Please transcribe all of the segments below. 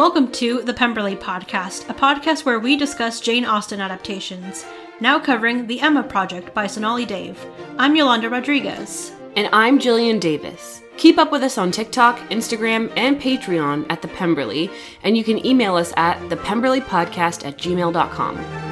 Welcome to the Pemberley Podcast, a podcast where we discuss Jane Austen adaptations. Now covering The Emma Project by Sonali Dev. I'm Yolanda Rodriguez. And I'm Jillian Davis. Keep up with us on TikTok, Instagram, and Patreon at The Pemberley, and you can email us at thepemberleypodcast at gmail.com.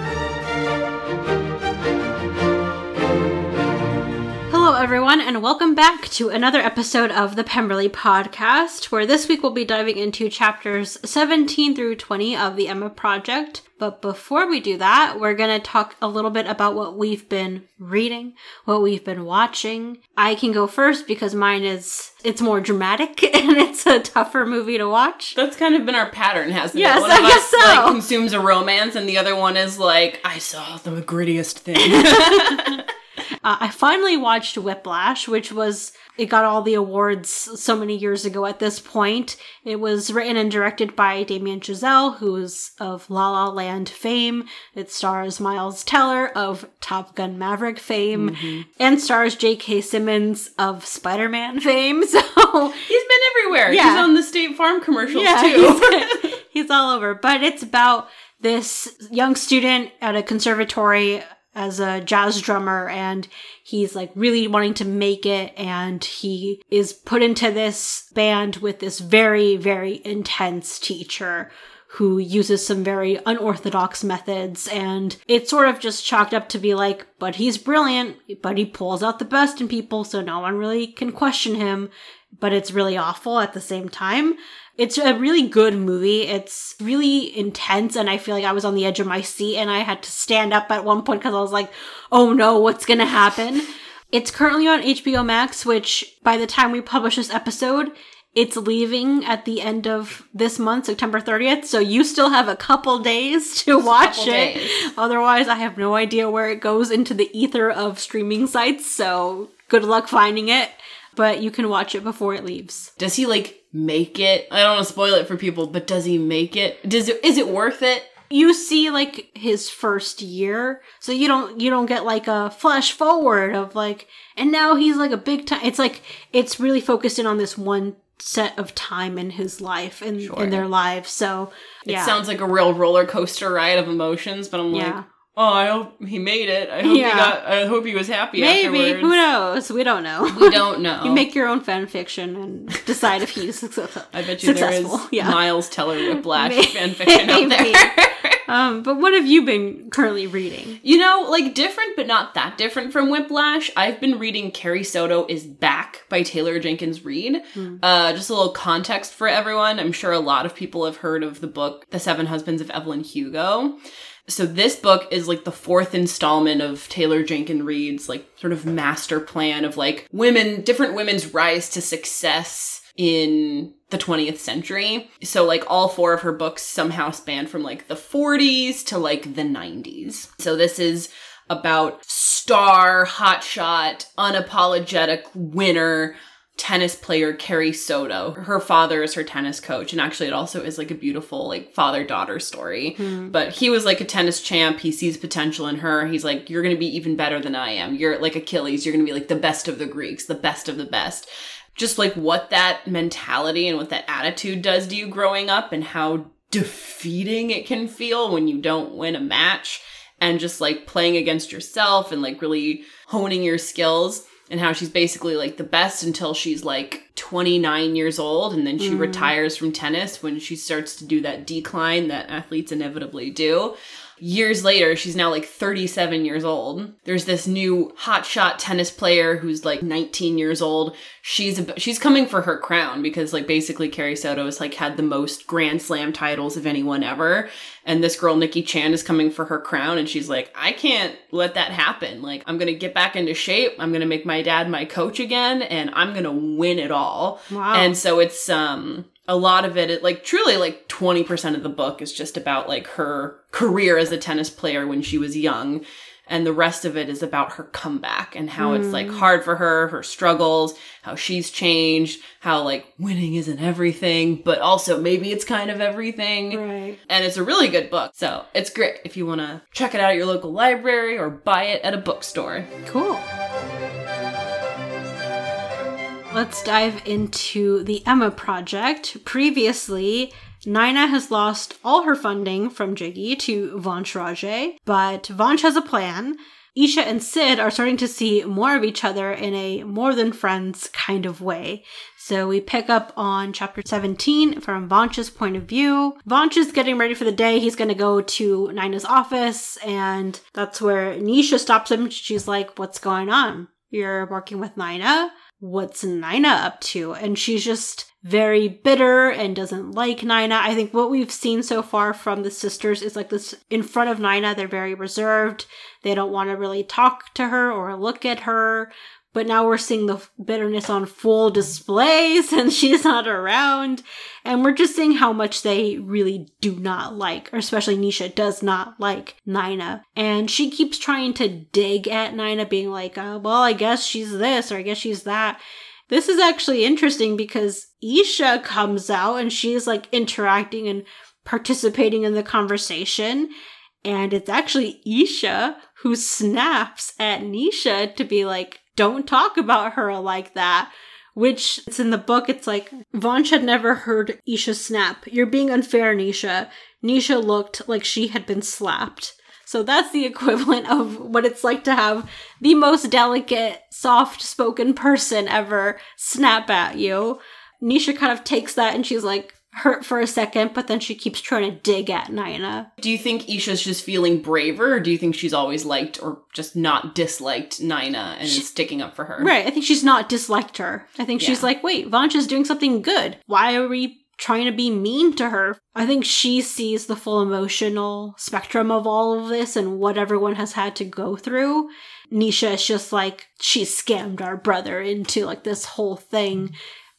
everyone, and welcome back to another episode of the Pemberley Podcast, where this week we'll be diving into chapters 17 through 20 of the Emma Project. But before we do that, we're going to talk a little bit about what we've been reading, what we've been watching. I can go first because mine is, it's more dramatic and it's a tougher movie to watch. That's kind of been our pattern, hasn't Yes, it? One I of guess us so. like consumes a romance, and the other one is like, I saw the grittiest thing. Uh, I finally watched Whiplash, which was it got all the awards so many years ago at this point. It was written and directed by Damien Chazelle, who's of La La Land fame. It stars Miles Teller of Top Gun Maverick fame, and stars J.K. Simmons of Spider-Man fame. So He's been everywhere. Yeah. He's on the State Farm commercials yeah, too. he's, he's all over. But it's about this young student at a conservatory as a jazz drummer and he's like really wanting to make it and he is put into this band with this very very intense teacher who uses some very unorthodox methods and it's sort of just chalked up to be like but he's brilliant but he pulls out the best in people so no one really can question him but it's really awful at the same time it's a really good movie. It's really intense, and I feel like I was on the edge of my seat, and I had to stand up at one point because I was like, "Oh no, what's gonna happen?" It's currently on HBO Max, which by the time we publish this episode, it's leaving at the end of this month, September 30th. So you still have a couple days to watch it. days. Otherwise, I have no idea where it goes into the ether of streaming sites. So good luck finding it. But you can watch it before it leaves. Does he like make it? I don't want to spoil it for people, but does he make it? Does it? Is it worth it? you see like his first year so you don't you don't get like a flash forward of like and now he's like a big time it's like it's really focused in on this one set of time in his life and Sure. in their lives so yeah It sounds like a real roller coaster ride of emotions, but I'm Yeah. like, oh, I hope he made it. I hope Yeah. he got. I hope he was happy. maybe afterwards. who knows we don't know We don't know. you make your own fan fiction and decide if he's successful I bet you there is yeah Miles Teller Whiplash May- fanfiction out there. um but what have you been currently reading You know, like different, but not that different from Whiplash. I've been reading Carrie Soto is Back by Taylor Jenkins Reid. Uh, just a little context for everyone. I'm sure a lot of people have heard of the book The Seven Husbands of Evelyn Hugo. So this book is like the fourth installment of Taylor Jenkins Reid's like sort of master plan of like women, different women's rise to success in the 20th century. So like all four of her books somehow span from like the 40s to like the 90s. So this is about star, hotshot, unapologetic winner tennis player Carrie Soto. Her father is her tennis coach and actually it also is like a beautiful like father-daughter story. Hmm. But he was like a tennis champ. He sees potential in her. He's like you're going to be even better than I am. You're like Achilles. You're going to be like the best of the Greeks, the best of the best just like what that mentality and what that attitude does to you growing up and how defeating it can feel when you don't win a match and just like playing against yourself and like really honing your skills and how she's basically like the best until she's like 29 years old and then she mm. retires from tennis when she starts to do that decline that athletes inevitably do. Years later, she's now like 37 years old. There's this new hotshot tennis player who's like 19 years old. She's a, she's coming for her crown because like basically Carrie Soto has like had the most Grand Slam titles of anyone ever, and this girl Nikki Chan is coming for her crown, and she's like, I can't let that happen. Like I'm gonna get back into shape. I'm gonna make my dad my coach again, and I'm gonna win it all. Wow. And so it's um a lot of it, it like truly like 20% of the book is just about like her career as a tennis player when she was young and the rest of it is about her comeback and how it's like mm. hard for her her struggles how she's changed how like winning isn't everything but also maybe it's kind of everything Right. and it's a really good book so it's great if you want to check it out at your local library or buy it at a bookstore Cool. Let's dive into the Emma project. Previously, Nina has lost all her funding from Jiggy to Vansh Raje, but Vansh has a plan. Isha and Sid are starting to see more of each other in a more than friends kind of way. So we pick up on chapter 17 from Vansh's point of view. Vansh is getting ready for the day. He's going to go to Nina's office, and that's where Nisha stops him. She's like, What's going on? You're working with Nina? What's Nina up to? And she's just very bitter and doesn't like Nina. I think what we've seen so far from the sisters is like this in front of Nina, they're very reserved. They don't want to really talk to her or look at her. But now we're seeing the bitterness on full display since she's not around. And we're just seeing how much they really do not like, or especially Nisha does not like Nina. And she keeps trying to dig at Nina, being like, oh, well, I guess she's this, or I guess she's that. This is actually interesting because Isha comes out and she's like interacting and participating in the conversation. And it's actually Isha who snaps at Nisha to be like, don't talk about her like that. Which it's in the book, it's like Vansh had never heard Isha snap. You're being unfair, Nisha. Nisha looked like she had been slapped. So that's the equivalent of what it's like to have the most delicate, soft spoken person ever snap at you. Nisha kind of takes that and she's like, hurt for a second, but then she keeps trying to dig at Nina. Do you think Isha's just feeling braver, or do you think she's always liked or just not disliked Nina and she, is sticking up for her? Right. I think she's not disliked her. I think yeah. she's like, wait, Vansh is doing something good. Why are we trying to be mean to her? I think she sees the full emotional spectrum of all of this and what everyone has had to go through. Nisha is just like, she scammed our brother into like this whole thing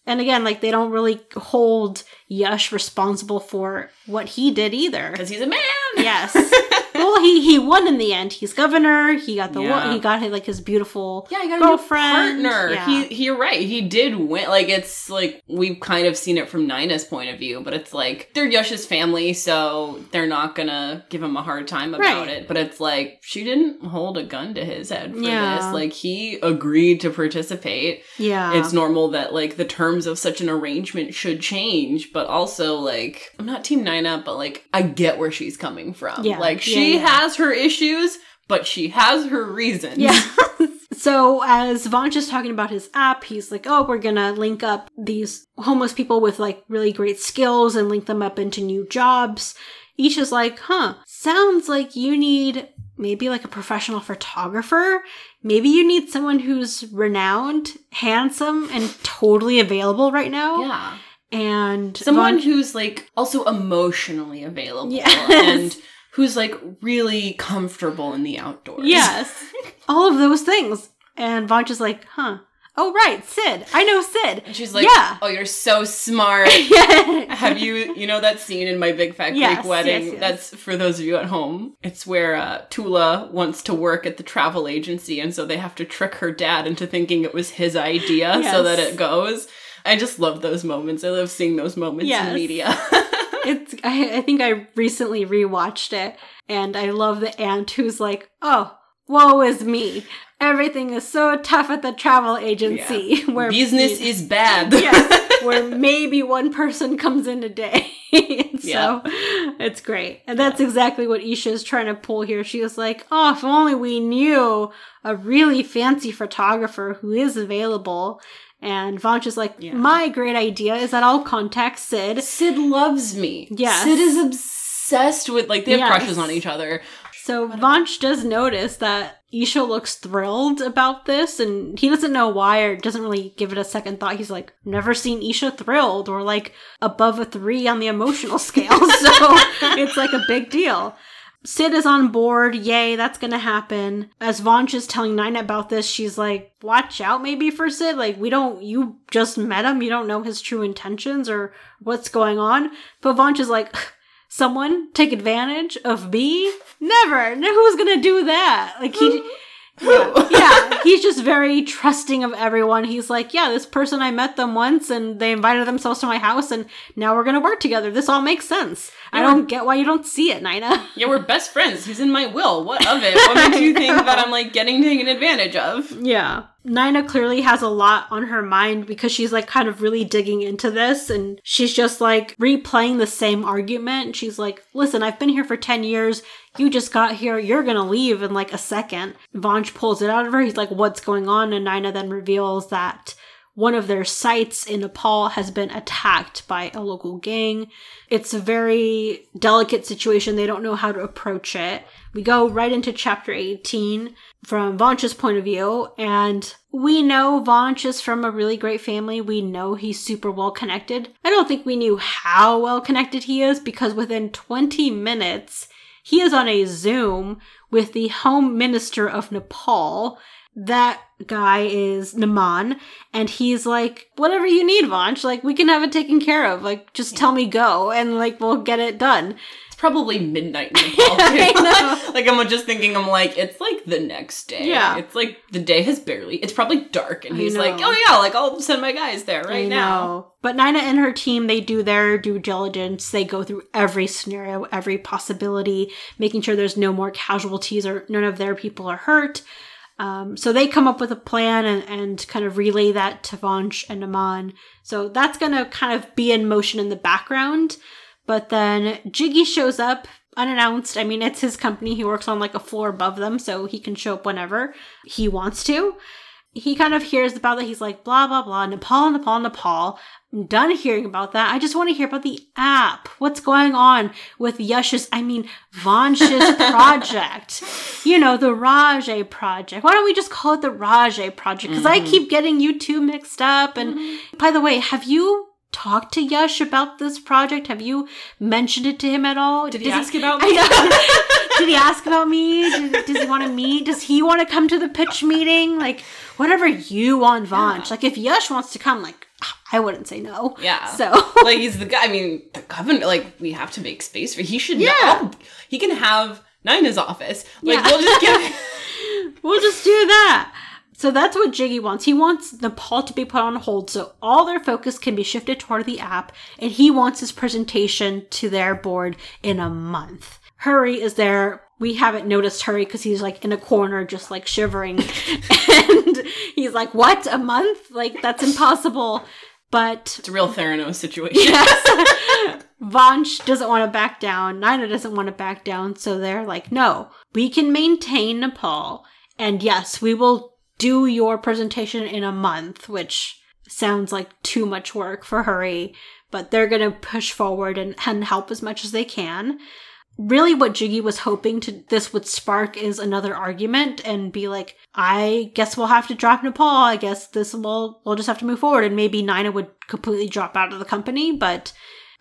and again, like they don't really hold Yash responsible for what he did either. Because he's a man. Yes. well, he he won in the end. He's governor. He got the yeah. he got his, like his beautiful yeah, he got girlfriend. a partner. Yeah. He, he you're right. He did win. Like it's like we've kind of seen it from Nina's point of view, but it's like they're Yash's family, so they're not gonna give him a hard time about right. it. But it's like she didn't hold a gun to his head for yeah. this. Like he agreed to participate. Yeah, it's normal that like the terms of such an arrangement should change, but also like I'm not Team Nina, but like I get where she's coming from. Yeah, like she yeah, has her issues, but she has her reasons. Yeah. so as Vansh is talking about his app, he's like, "Oh, we're gonna link up these homeless people with like really great skills and link them up into new jobs." Each is like, "Huh? Sounds like you need maybe like a professional photographer. Maybe you need someone who's renowned, handsome, and totally available right now." Yeah. And someone who's like also emotionally available yes. and who's like really comfortable in the outdoors. Yes. All of those things. And Vansh is like, huh. Oh right, Sid. I know Sid. And she's like, yeah. "Oh, you're so smart." Have you, you know, that scene in My Big Fat Greek yes, Wedding? Yes, yes. That's for those of you at home. It's where uh, Tula wants to work at the travel agency, and so they have to trick her dad into thinking it was his idea, so that it goes. I just love those moments. I love seeing those moments in media it's I, I think I recently rewatched it and I love the aunt who's like, "Oh, woe is me. Everything is so tough at the travel agency yeah. where business is bad." yes, where maybe one person comes in a day. so yeah. it's great. And that's yeah. exactly what Isha is trying to pull here. She was like, "Oh, if only we knew a really fancy photographer who is available." And Vansh is like, yeah. my great idea is that I'll contact Sid. Sid loves me. Yeah. Sid is obsessed with, like, they have yes. crushes on each other. So Vansh does notice that Isha looks thrilled about this, and he doesn't know why or doesn't really give it a second thought. He's like, never seen Isha thrilled or like above a three on the emotional scale. so it's like a big deal. Sid is on board. Yay, that's gonna happen. As Vansh is telling Nina about this, she's like, watch out maybe for Sid. Like, we don't, you just met him. You don't know his true intentions or what's going on. But Vansh is like, someone take advantage of me? Never. Who's gonna do that? Like, he. Mm-hmm. Yeah, yeah, he's just very trusting of everyone. He's like, yeah, this person I met them once and they invited themselves to my house and now we're gonna work together. This all makes sense. Yeah, I don't get why you don't see it, Nina. Yeah, we're best friends. He's in my will. What of it? What makes you think that I'm like getting taken advantage of? Yeah. Nina clearly has a lot on her mind because she's like kind of really digging into this and she's just like replaying the same argument. She's like, listen, I've been here for 10 years. You just got here. You're gonna leave in like a second. Vansh pulls it out of her. He's like, what's going on? And Nina then reveals that one of their sites in Nepal has been attacked by a local gang. It's a very delicate situation. They don't know how to approach it. We go right into chapter 18 from Vansh's point of view, and we know Vansh is from a really great family. We know he's super well connected. I don't think we knew how well connected he is because within 20 minutes, he is on a Zoom with the Home Minister of Nepal that guy is Naman, and he's like, whatever you need, Vansh, like we can have it taken care of. Like just tell me go, and like we'll get it done. Probably midnight in Nepal. like I'm just thinking, I'm like, it's like the next day. Yeah. It's like the day has barely. It's probably dark, and I he's like, oh yeah, like I'll send my guys there right I now. know. But Nina and her team, they do their due diligence. They go through every scenario, every possibility, making sure there's no more casualties or none of their people are hurt. Um, so they come up with a plan and, and kind of relay that to Vansh and Aman. So that's going to kind of be in motion in the background. But then Jiggy shows up unannounced. I mean, it's his company. He works on like a floor above them, so he can show up whenever he wants to. He kind of hears about that. He's like, blah, blah, blah, Nepal, Nepal, Nepal. I'm done hearing about that. I just want to hear about the app. What's going on with Yash's, I mean, Vansh's project? You know, the Raje project. Why don't we just call it the Raje project? Because I mm-hmm. keep getting you two mixed up. And mm-hmm. by the way, have you talked to Yash about this project? Have you mentioned it to him at all? Did he Does ask about me? Did he ask about me? Did, does he want to meet? Does he want to come to the pitch meeting? Like, whatever you want, Vansh. Like, if Yash wants to come, like, I wouldn't say no. Yeah. So, like he's the guy. I mean, the governor. Like we have to make space for. He should. Yeah. Know, he can have Nina's office. Like Yeah. we'll just give. we'll just do that. So that's what Jiggy wants. He wants Nepal to be put on hold so all their focus can be shifted toward the app, and he wants his presentation to their board in a month. Hurry is there. We haven't noticed Hurry because he's like in a corner, just like shivering. and he's like, What? A month? Like, that's impossible. But It's a real Theranos situation. yes. Vansh doesn't want to back down. Nina doesn't want to back down. So they're like, no, we can maintain Nepal. And yes, we will do your presentation in a month, which sounds like too much work for Hurry. But they're going to push forward and, and help as much as they can. Really, what Jiggy was hoping to this would spark is another argument and be like, I guess we'll have to drop Nepal. I guess this will we'll just have to move forward. And maybe Nina would completely drop out of the company, but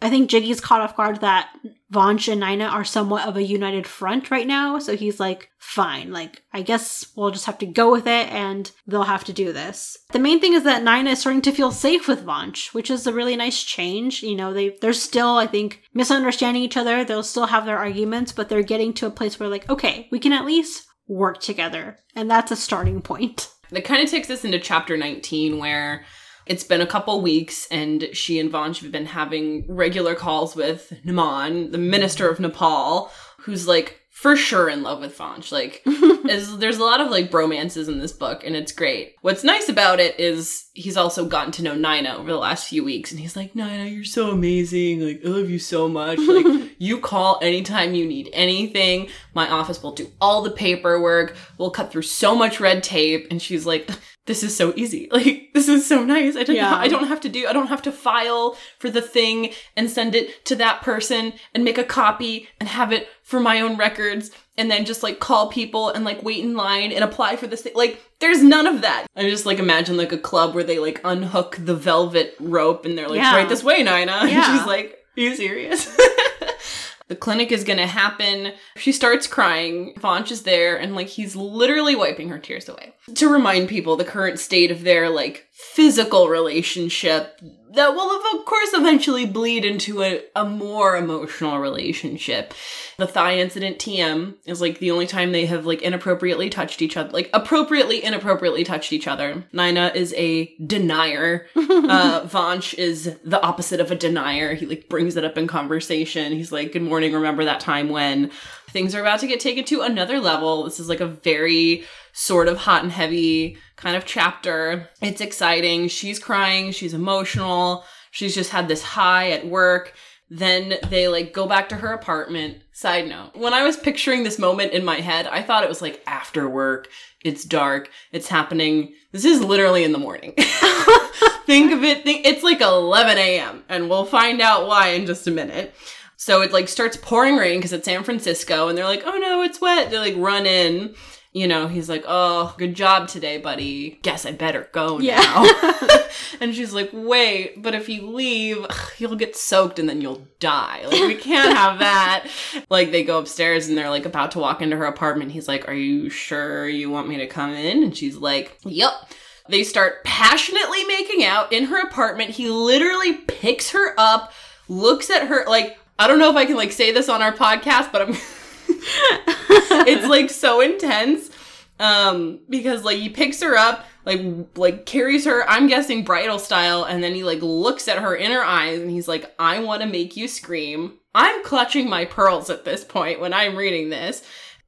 I think Jiggy's caught off guard that Vansh and Nina are somewhat of a united front right now. So he's like, fine, like, I guess we'll just have to go with it and they'll have to do this. The main thing is that Nina is starting to feel safe with Vansh, which is a really nice change. You know, they, they're still, I think, misunderstanding each other. They'll still have their arguments, but they're getting to a place where, like, okay, we can at least work together. And that's a starting point. That kind of takes us into chapter 19, where it's been a couple weeks and she and Vansh have been having regular calls with Naman, the minister of Nepal, who's like for sure in love with Vansh. Like, is, there's a lot of like bromances in this book and it's great. What's nice about it is he's also gotten to know Nina over the last few weeks and he's like, Nina, you're so amazing. Like, I love you so much. Like, you call anytime you need anything. My office will do all the paperwork. We'll cut through so much red tape. And she's like, this is so easy. Like, this is so nice. I don't, Yeah. I don't have to do, I don't have to file for the thing and send it to that person and make a copy and have it for my own records and then just like call people and like wait in line and apply for this thing. Like, there's none of that. I just like imagine like a club where they like unhook the velvet rope and they're like, Yeah. right this way, Nina. And Yeah. she's like, are you serious? The clinic is gonna happen. She starts crying. Vansh is there and like he's literally wiping her tears away. To remind people the current state of their like physical relationship that will of course eventually bleed into a, a more emotional relationship. The thigh incident TM is like the only time they have like inappropriately touched each other, like appropriately inappropriately touched each other. Nina is a denier. uh, Vansh is the opposite of a denier. He like brings it up in conversation. He's like, "Good morning. Remember that time when?" Things are about to get taken to another level. This is like a very sort of hot and heavy kind of chapter. It's exciting. She's crying. She's emotional. She's just had this high at work. Then they like go back to her apartment. Side note, when I was picturing this moment in my head, I thought it was like after work. It's dark. It's happening. This is literally in the morning. think of it. Think, it's like 11 a.m. and we'll find out why in just a minute. So it like starts pouring rain because it's San Francisco and they're like, oh no, it's wet. They like run in you know, he's like, "Oh, good job today, buddy. Guess I better go Yeah. now." and she's like, "Wait, but if you leave, you'll get soaked and then you'll die. Like we can't have that." like they go upstairs and they're like about to walk into her apartment. He's like, "Are you sure you want me to come in?" And she's like, "Yep." They start passionately making out in her apartment. He literally picks her up, looks at her like I don't know if I can like say this on our podcast, but I'm it's like so intense um because like he picks her up like like carries her i'm guessing bridal style and then he like looks at her in her eyes and he's like i want to make you scream i'm clutching my pearls at this point when i'm reading this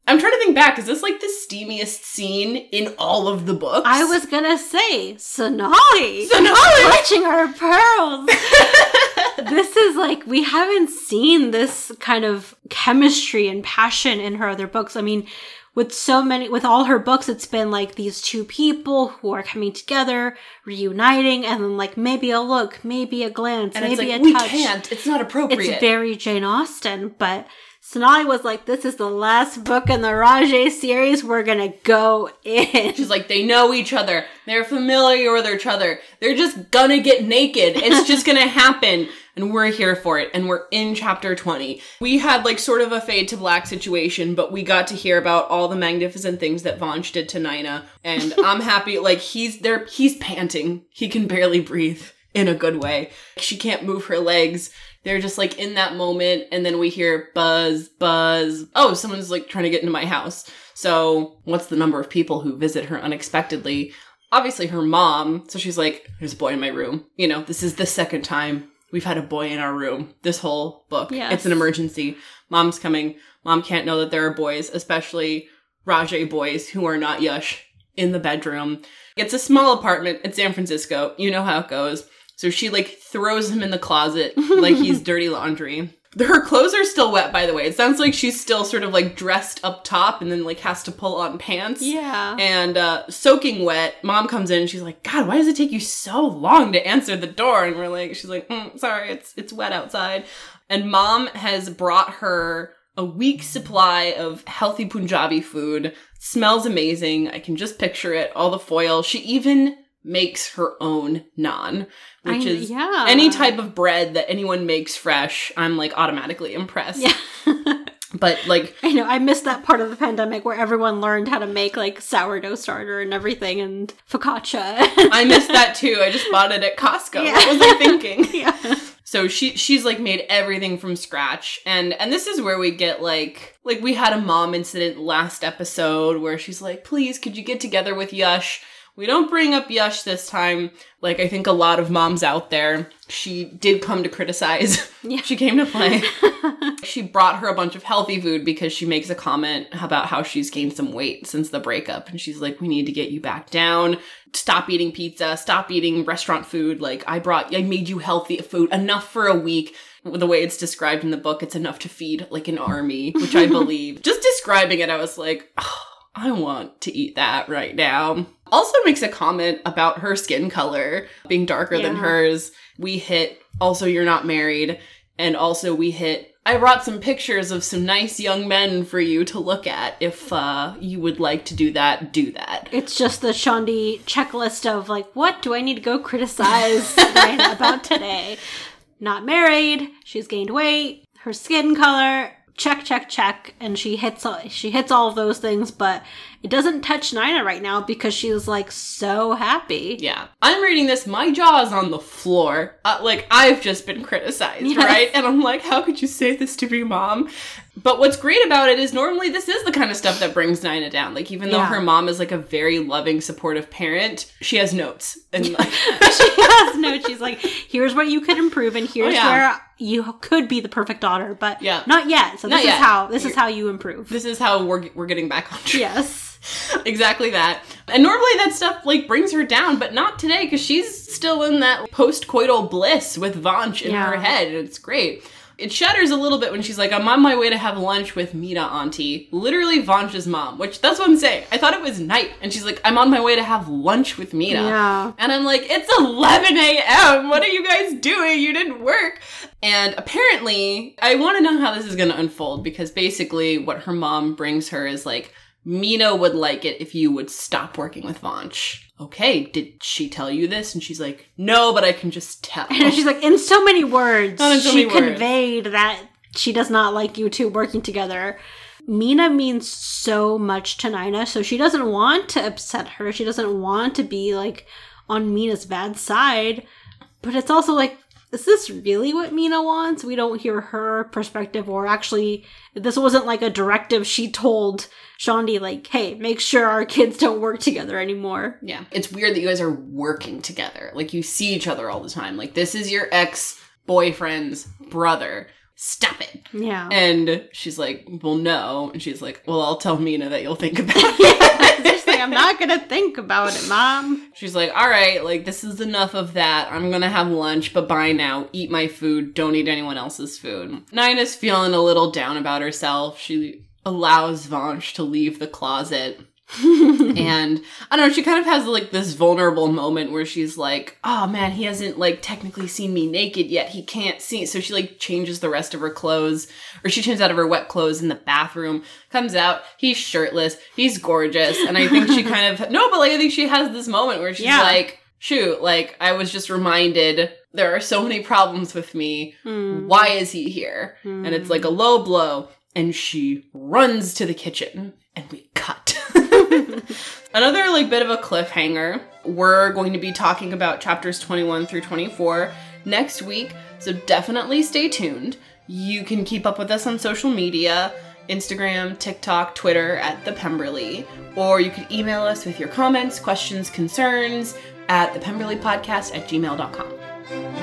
i'm trying to think back is this like the steamiest scene in all of the books I was gonna say Sonali. Sonali! clutching her pearls. this is like we haven't seen this kind of chemistry and passion in her other books. I mean, with so many, with all her books, it's been like these two people who are coming together, reuniting, and then like maybe a look, maybe a glance, and maybe like a we touch. can't it's not appropriate It's very Jane Austen, but Sonali was like, "This is the last book in the Raje series. We're gonna go in." She's like, they know each other. They're familiar with each other. They're just gonna get naked. It's just gonna happen. And we're here for it. And we're in chapter 20. We had like sort of a fade to black situation, but we got to hear about all the magnificent things that Vansh did to Nina. And I'm happy. Like he's there, he's panting. He can barely breathe in a good way. She can't move her legs. They're just like in that moment. And then we hear buzz, buzz. Oh, someone's like trying to get into my house. So what's the number of people who visit her unexpectedly? Obviously her mom. So she's like, there's a boy in my room. You know, this is the second time we've had a boy in our room this whole book. Yes. It's an emergency. Mom's coming. Mom can't know that there are boys, especially Raje boys who are not Yash in the bedroom. It's a small apartment in San Francisco. You know how it goes. So she like throws him in the closet like he's dirty laundry. Her clothes are still wet, by the way. It sounds like she's still sort of like dressed up top and then like has to pull on pants. yeah. And uh, soaking wet, mom comes in and she's like, God, why does it take you so long to answer the door? And we're like, she's like, mm, sorry, it's it's wet outside. And mom has brought her a week's supply of healthy Punjabi food. Smells amazing. I can just picture it. All the foil. She even makes her own naan, which I- is yeah. any type of bread that anyone makes fresh. I'm like automatically impressed. Yeah. But like I know. I missed that part of the pandemic where everyone learned how to make like sourdough starter and everything and focaccia. I missed that too. I just bought it at Costco. Yeah. What was I thinking? yeah. So she she's like made everything from scratch. And and this is where we get like like we had a mom incident last episode where she's like, "Please, could you get together with Yash?" We don't bring up Yash this time. Like I think a lot of moms out there, she did come to criticize. Yeah. she came to play. she brought her a bunch of healthy food because she makes a comment about how she's gained some weight since the breakup. And she's like, we need to get you back down. Stop eating pizza. Stop eating restaurant food. Like, I brought, I made you healthy food enough for a week. The way it's described in the book, it's enough to feed like an army, which I believe. Just describing it, I was like, oh, I want to eat that right now. Also makes a comment about her skin color being darker than hers. We hit also you're not married and also we hit I brought some pictures of some nice young men for you to look at. If uh, you would like to do that, do that. It's just the Shandi checklist of like, what do I need to go criticize about today? Not married. She's gained weight. Her skin color. Check, check, check. And she hits all, she hits all of those things, but it doesn't touch Nina right now because she's like so happy. Yeah. I'm reading this, my jaw is on the floor. Uh, like, I've just been criticized, Yes. right? And I'm like, how could you say this to me, mom? But what's great about it is normally this is the kind of stuff that brings Nina down. Like, even though Yeah. her mom is like a very loving, supportive parent, she has notes. And like, she has no. She's like, here's what you could improve, and here's Oh, yeah. where you could be the perfect daughter, but Yeah. not yet. So Not this yet. is how this is how you improve. this is how we're, we're getting back on track. yes. exactly that. And normally that stuff like brings her down, but not today because she's still in that post-coital bliss with Vansh in Yeah. her head, and it's great. It shudders a little bit when she's like, I'm on my way to have lunch with Mita Auntie. Literally Vansh's mom, which that's what I'm saying. I thought it was night. And she's like, I'm on my way to have lunch with Mita. Yeah. And I'm like, it's 11 a.m. What are you guys doing? You didn't work. And apparently, I want to know how this is going to unfold because basically, what her mom brings her is like, Mina would like it if you would stop working with Vansh. Okay, did she tell you this? And she's like, no, but I can just tell. And she's like, in so many words, so she many words. conveyed that she does not like you two working together. Mina means so much to Nina, so she doesn't want to upset her. She doesn't want to be like on Mina's bad side. But it's also like, is this really what Mina wants? We don't hear her perspective, or actually, this wasn't like a directive she told Shondi, like, hey, make sure our kids don't work together anymore. Yeah. It's weird that you guys are working together. Like you see each other all the time. Like this is your ex boyfriend's brother. Stop it. Yeah. And she's like, well, no. And she's like, well, I'll tell Mina that you'll think about it. I'm not gonna think about it, mom. She's like, all right, like this is enough of that. I'm gonna have lunch, but bye now. Eat my food. Don't eat anyone else's food. Nina's feeling a little down about herself. She allows Vansh to leave the closet. and I don't know, she kind of has like this vulnerable moment where she's like, oh man, he hasn't like technically seen me naked yet. He can't see. So she like changes the rest of her clothes, or she changes out of her wet clothes in the bathroom, comes out, he's shirtless, he's gorgeous. And I think she kind of, no, but like I think she has this moment where she's Yeah. like, shoot, like I was just reminded there are so many problems with me. Hmm. Why is he here? And it's like a low blow. And she runs to the kitchen and we cut. Another like bit of a cliffhanger. We're going to be talking about chapters 21 through 24 next week, so definitely stay tuned. You can keep up with us on social media, Instagram, TikTok, Twitter at the Pemberley, or you can email us with your comments, questions, concerns at the Pemberley Podcast at gmail.com.